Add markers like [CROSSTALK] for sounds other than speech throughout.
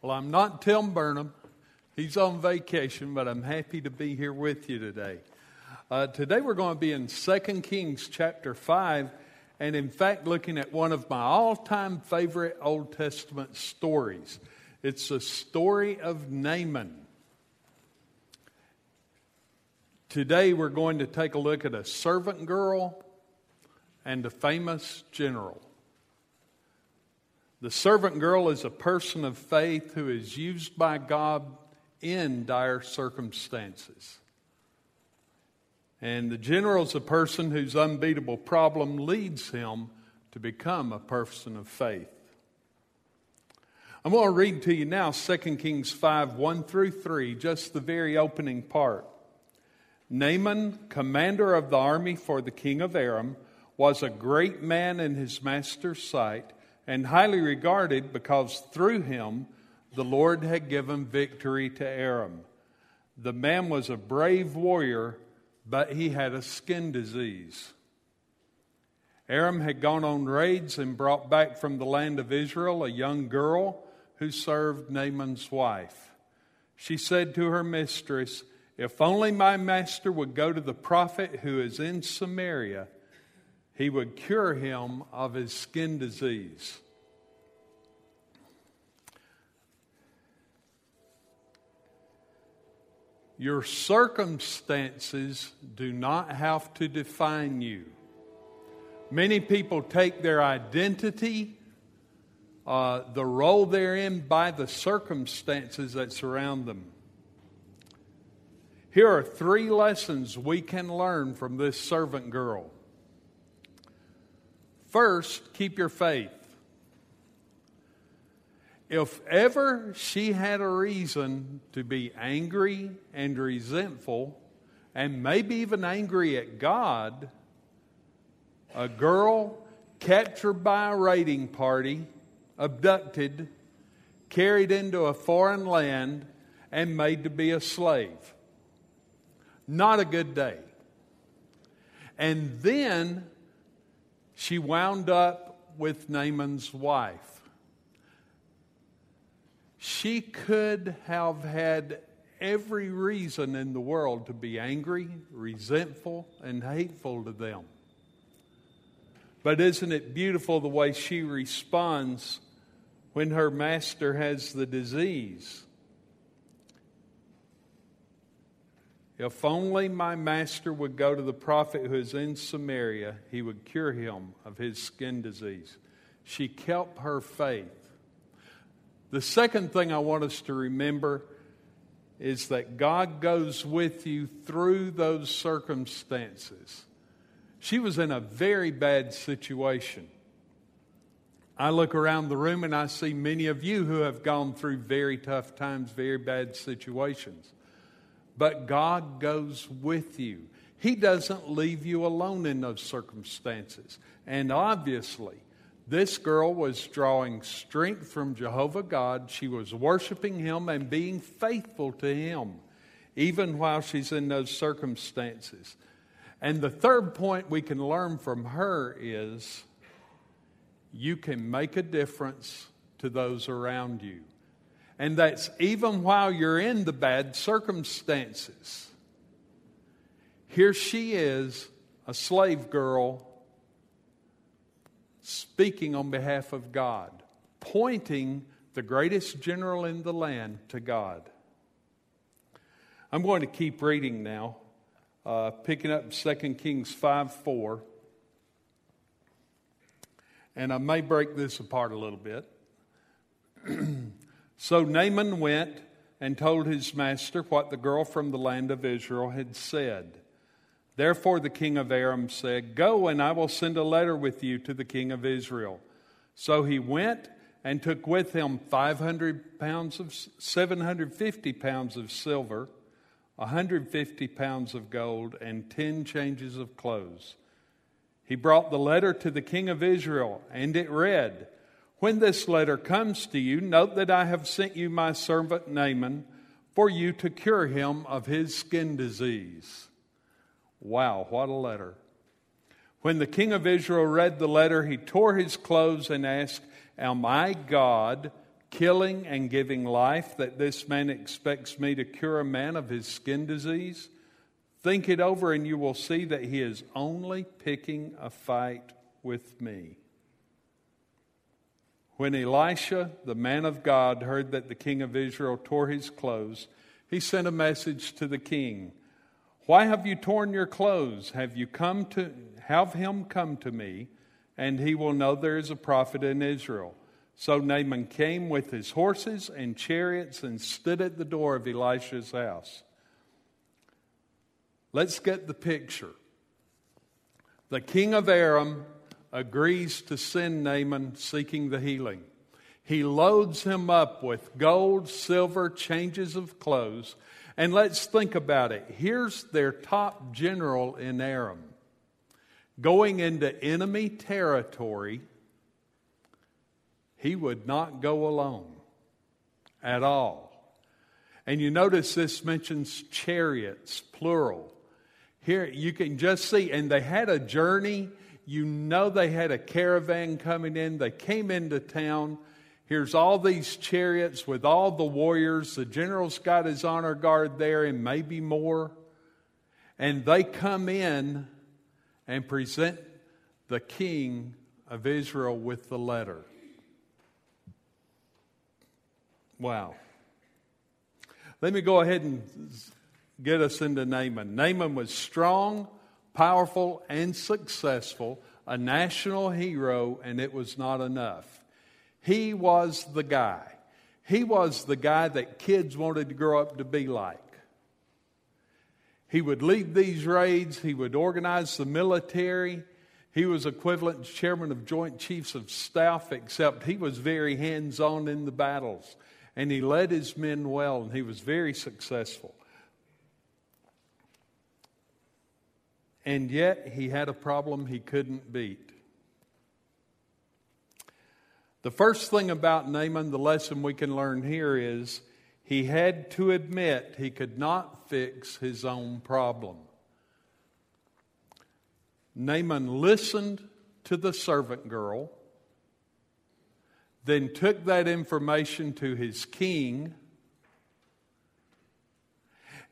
Well, I'm not Tim Burnham. He's on vacation, but I'm happy to be here with you today. Uh, today we're going to be in 2 Kings chapter 5, and in fact, looking at one of my all time favorite Old Testament stories. It's the story of Naaman. Today we're going to take a look at a servant girl and a famous general. The servant girl is a person of faith who is used by God in dire circumstances. And the general is a person whose unbeatable problem leads him to become a person of faith. I'm going to read to you now 2 Kings 5 1 through 3, just the very opening part. Naaman, commander of the army for the king of Aram, was a great man in his master's sight and highly regarded because through him the Lord had given victory to Aram. The man was a brave warrior, but he had a skin disease. Aram had gone on raids and brought back from the land of Israel a young girl who served Naaman's wife. She said to her mistress, If only my master would go to the prophet who is in Samaria he would cure him of his skin disease. Your circumstances do not have to define you. Many people take their identity, uh, the role they're in, by the circumstances that surround them. Here are three lessons we can learn from this servant girl. First, keep your faith. If ever she had a reason to be angry and resentful, and maybe even angry at God, a girl captured by a raiding party, abducted, carried into a foreign land, and made to be a slave. Not a good day. And then she wound up with Naaman's wife. She could have had every reason in the world to be angry, resentful, and hateful to them. But isn't it beautiful the way she responds when her master has the disease? If only my master would go to the prophet who is in Samaria, he would cure him of his skin disease. She kept her faith. The second thing I want us to remember is that God goes with you through those circumstances. She was in a very bad situation. I look around the room and I see many of you who have gone through very tough times, very bad situations but God goes with you. He doesn't leave you alone in those circumstances. And obviously, this girl was drawing strength from Jehovah God. She was worshiping Him and being faithful to Him, even while she's in those circumstances. And the third point we can learn from her is you can make a difference to those around you. And that's even while you're in the bad circumstances. Here she is, a slave girl, speaking on behalf of God, pointing the greatest general in the land to God. I'm going to keep reading now, uh, picking up 2 Kings 5 4. And I may break this apart a little bit. [CLEARS THROAT] So Naaman went and told his master what the girl from the land of Israel had said. Therefore the king of Aram said, Go, and I will send a letter with you to the king of Israel. So he went and took with him 500 pounds of 750 pounds of silver, 150 pounds of gold, and 10 changes of clothes. He brought the letter to the king of Israel, and it read, when this letter comes to you, note that I have sent you my servant Naaman for you to cure him of his skin disease. Wow, what a letter. When the king of Israel read the letter, he tore his clothes and asked, Am I God killing and giving life, that this man expects me to cure a man of his skin disease? Think it over, and you will see that he is only picking a fight with me. When Elisha, the man of God, heard that the king of Israel tore his clothes, he sent a message to the king. Why have you torn your clothes? Have you come to have him come to me, and he will know there is a prophet in Israel. So Naaman came with his horses and chariots and stood at the door of Elisha's house. Let's get the picture. The king of Aram agrees to send Naaman seeking the healing. He loads him up with gold, silver, changes of clothes. And let's think about it. Here's their top general in Aram going into enemy territory. He would not go alone at all. And you notice this mentions chariots, plural. Here you can just see, and they had a journey. You know they had a caravan coming in. They came into town. Here's all these chariots with all the warriors. The general's got his honor guard there and maybe more. And they come in and present the king of Israel with the letter. Wow. Let me go ahead and get us into Naaman. Naaman was strong, powerful, and successful, a national hero, and it was not enough. He was the guy. He was the guy that kids wanted to grow up to be like. He would lead these raids, he would organize the military. He was equivalent to chairman of Joint Chiefs of Staff, except he was very hands on in the battles. And he led his men well, and he was very successful. And yet, he had a problem he couldn't beat. The first thing about Naaman, the lesson we can learn here is he had to admit he could not fix his own problem. Naaman listened to the servant girl, then took that information to his king.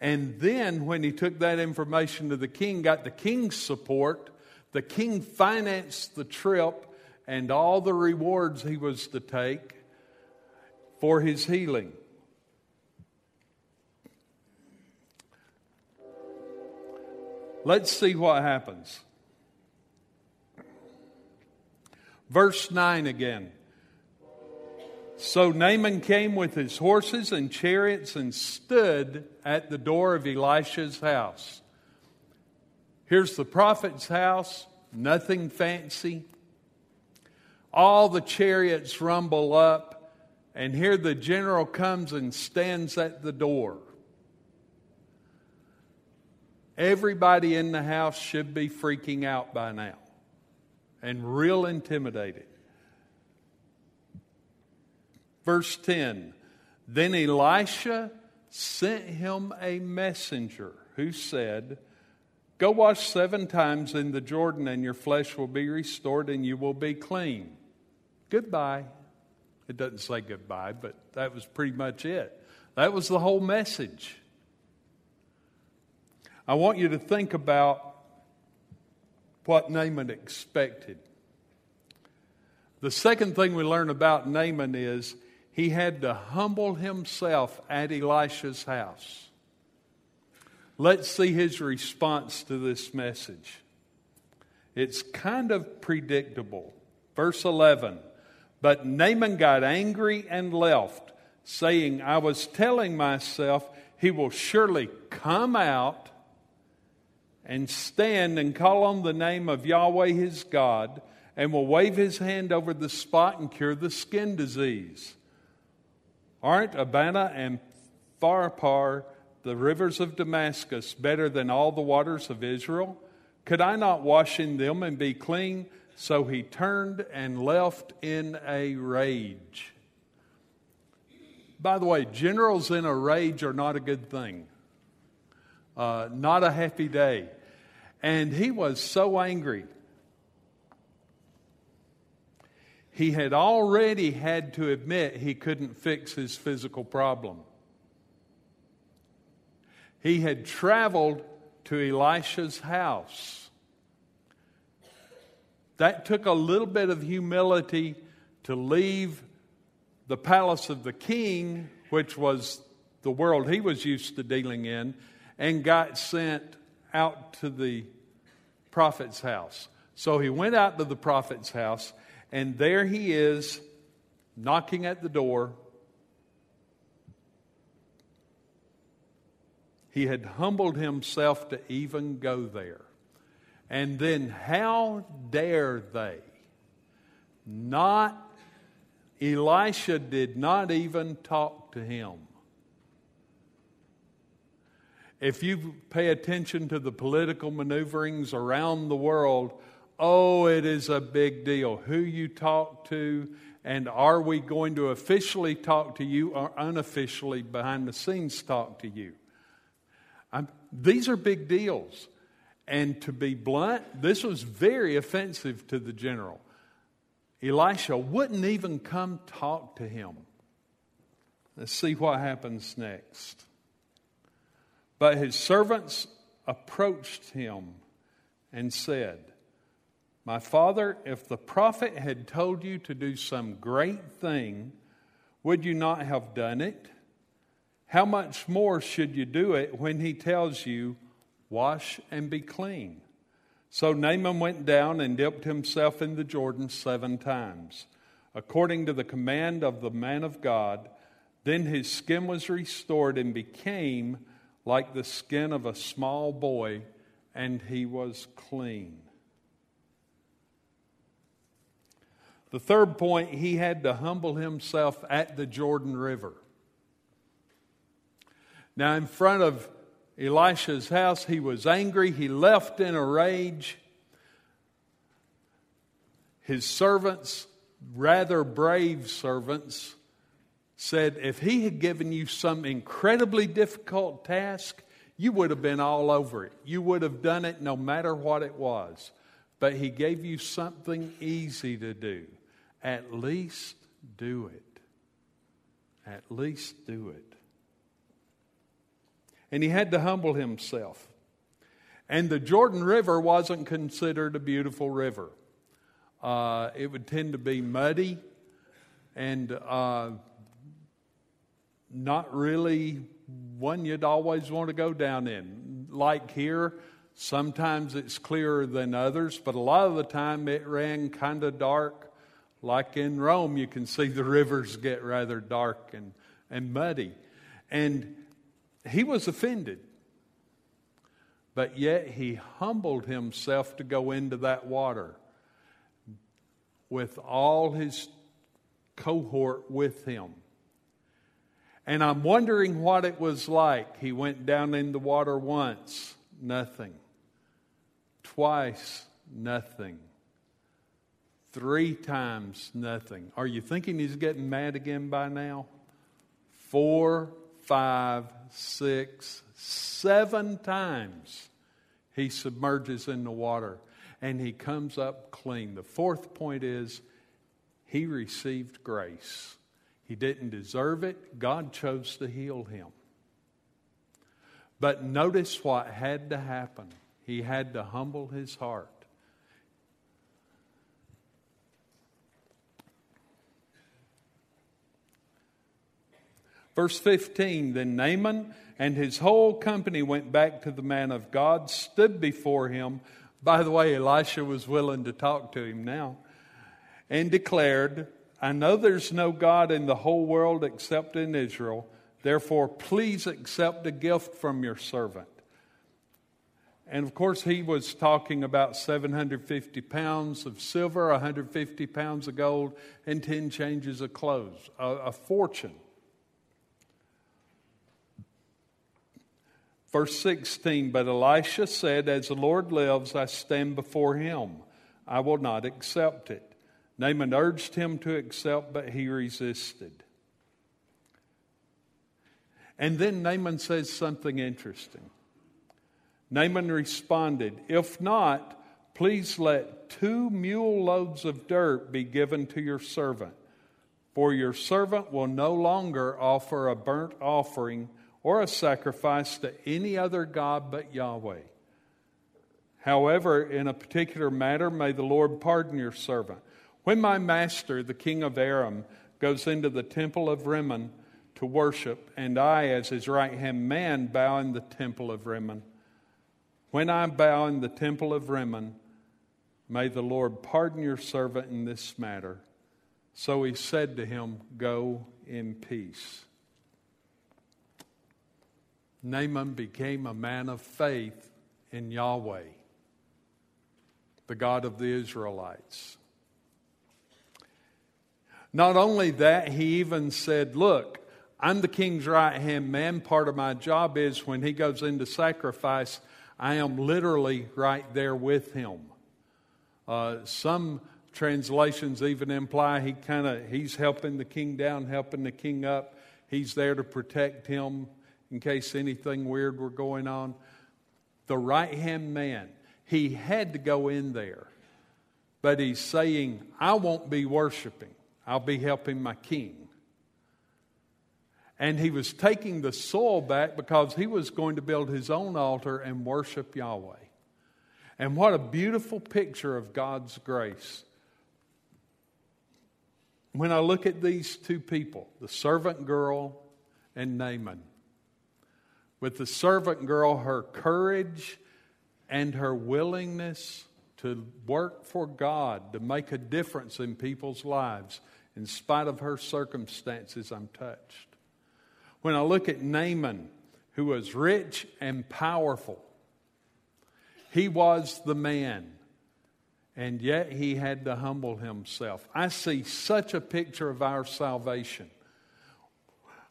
And then, when he took that information to the king, got the king's support, the king financed the trip and all the rewards he was to take for his healing. Let's see what happens. Verse 9 again. So Naaman came with his horses and chariots and stood at the door of Elisha's house. Here's the prophet's house, nothing fancy. All the chariots rumble up, and here the general comes and stands at the door. Everybody in the house should be freaking out by now and real intimidated. Verse 10 Then Elisha sent him a messenger who said, Go wash seven times in the Jordan, and your flesh will be restored, and you will be clean. Goodbye. It doesn't say goodbye, but that was pretty much it. That was the whole message. I want you to think about what Naaman expected. The second thing we learn about Naaman is he had to humble himself at Elisha's house. Let's see his response to this message. It's kind of predictable. Verse 11 But Naaman got angry and left, saying, I was telling myself, he will surely come out and stand and call on the name of Yahweh his God and will wave his hand over the spot and cure the skin disease. Aren't Abana and Pharpar, the rivers of Damascus, better than all the waters of Israel? Could I not wash in them and be clean? So he turned and left in a rage. By the way, generals in a rage are not a good thing, uh, not a happy day. And he was so angry. He had already had to admit he couldn't fix his physical problem. He had traveled to Elisha's house. That took a little bit of humility to leave the palace of the king, which was the world he was used to dealing in, and got sent out to the prophet's house. So he went out to the prophet's house and there he is knocking at the door. He had humbled himself to even go there. And then, how dare they not? Elisha did not even talk to him. If you pay attention to the political maneuverings around the world, Oh, it is a big deal who you talk to, and are we going to officially talk to you or unofficially behind the scenes talk to you? I'm, these are big deals. And to be blunt, this was very offensive to the general. Elisha wouldn't even come talk to him. Let's see what happens next. But his servants approached him and said, my father, if the prophet had told you to do some great thing, would you not have done it? How much more should you do it when he tells you, Wash and be clean? So Naaman went down and dipped himself in the Jordan seven times, according to the command of the man of God. Then his skin was restored and became like the skin of a small boy, and he was clean. The third point, he had to humble himself at the Jordan River. Now, in front of Elisha's house, he was angry. He left in a rage. His servants, rather brave servants, said, If he had given you some incredibly difficult task, you would have been all over it. You would have done it no matter what it was. But he gave you something easy to do. At least do it. At least do it. And he had to humble himself. And the Jordan River wasn't considered a beautiful river. Uh, it would tend to be muddy and uh, not really one you'd always want to go down in. Like here, sometimes it's clearer than others, but a lot of the time it ran kind of dark like in Rome, you can see the rivers get rather dark and, and muddy. And he was offended. But yet he humbled himself to go into that water with all his cohort with him. And I'm wondering what it was like. He went down in the water once, nothing. Twice, nothing. Three times nothing. Are you thinking he's getting mad again by now? Four, five, six, seven times he submerges in the water and he comes up clean. The fourth point is he received grace. He didn't deserve it, God chose to heal him. But notice what had to happen. He had to humble his heart. Verse 15 Then Naaman and his whole company went back to the man of God, stood before him. By the way, Elisha was willing to talk to him now, and declared, I know there's no God in the whole world except in Israel. Therefore, please accept a gift from your servant. And of course, he was talking about 750 pounds of silver, 150 pounds of gold, and 10 changes of clothes, a, a fortune. Verse 16 But Elisha said, As the Lord lives, I stand before him. I will not accept it. Naaman urged him to accept, but he resisted. And then Naaman says something interesting. Naaman responded, If not, Please let two mule loads of dirt be given to your servant, for your servant will no longer offer a burnt offering or a sacrifice to any other God but Yahweh. However, in a particular matter, may the Lord pardon your servant. When my master, the king of Aram, goes into the temple of Rimmon to worship, and I, as his right hand man, bow in the temple of Rimmon, when I bow in the temple of Rimmon, may the Lord pardon your servant in this matter. So he said to him, Go in peace. Naaman became a man of faith in Yahweh, the God of the Israelites. Not only that, he even said, Look, I'm the king's right hand man. Part of my job is when he goes into sacrifice, I am literally right there with him. Uh, some translations even imply he kind of he's helping the king down, helping the king up. He's there to protect him in case anything weird were going on. The right hand man, he had to go in there, but he's saying, I won't be worshiping, I'll be helping my king. And he was taking the soil back because he was going to build his own altar and worship Yahweh. And what a beautiful picture of God's grace. When I look at these two people, the servant girl and Naaman, with the servant girl, her courage and her willingness to work for God, to make a difference in people's lives, in spite of her circumstances, I'm touched. When I look at Naaman, who was rich and powerful, he was the man, and yet he had to humble himself. I see such a picture of our salvation.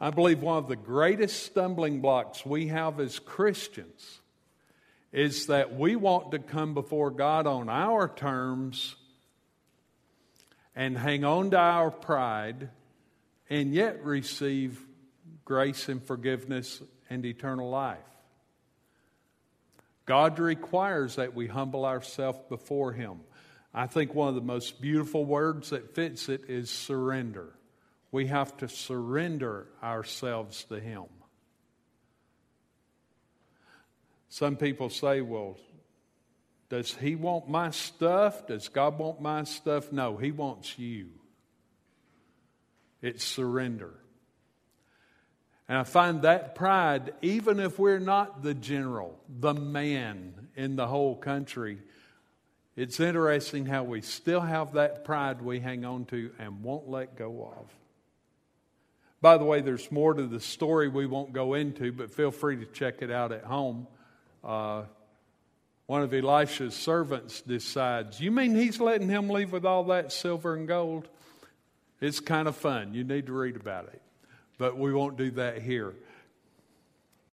I believe one of the greatest stumbling blocks we have as Christians is that we want to come before God on our terms and hang on to our pride and yet receive grace and forgiveness and eternal life. God requires that we humble ourselves before Him. I think one of the most beautiful words that fits it is surrender. We have to surrender ourselves to Him. Some people say, well, does He want my stuff? Does God want my stuff? No, He wants you. It's surrender. And I find that pride, even if we're not the general, the man in the whole country, it's interesting how we still have that pride we hang on to and won't let go of. By the way, there's more to the story we won't go into, but feel free to check it out at home. Uh, one of Elisha's servants decides, You mean he's letting him leave with all that silver and gold? It's kind of fun. You need to read about it. But we won't do that here.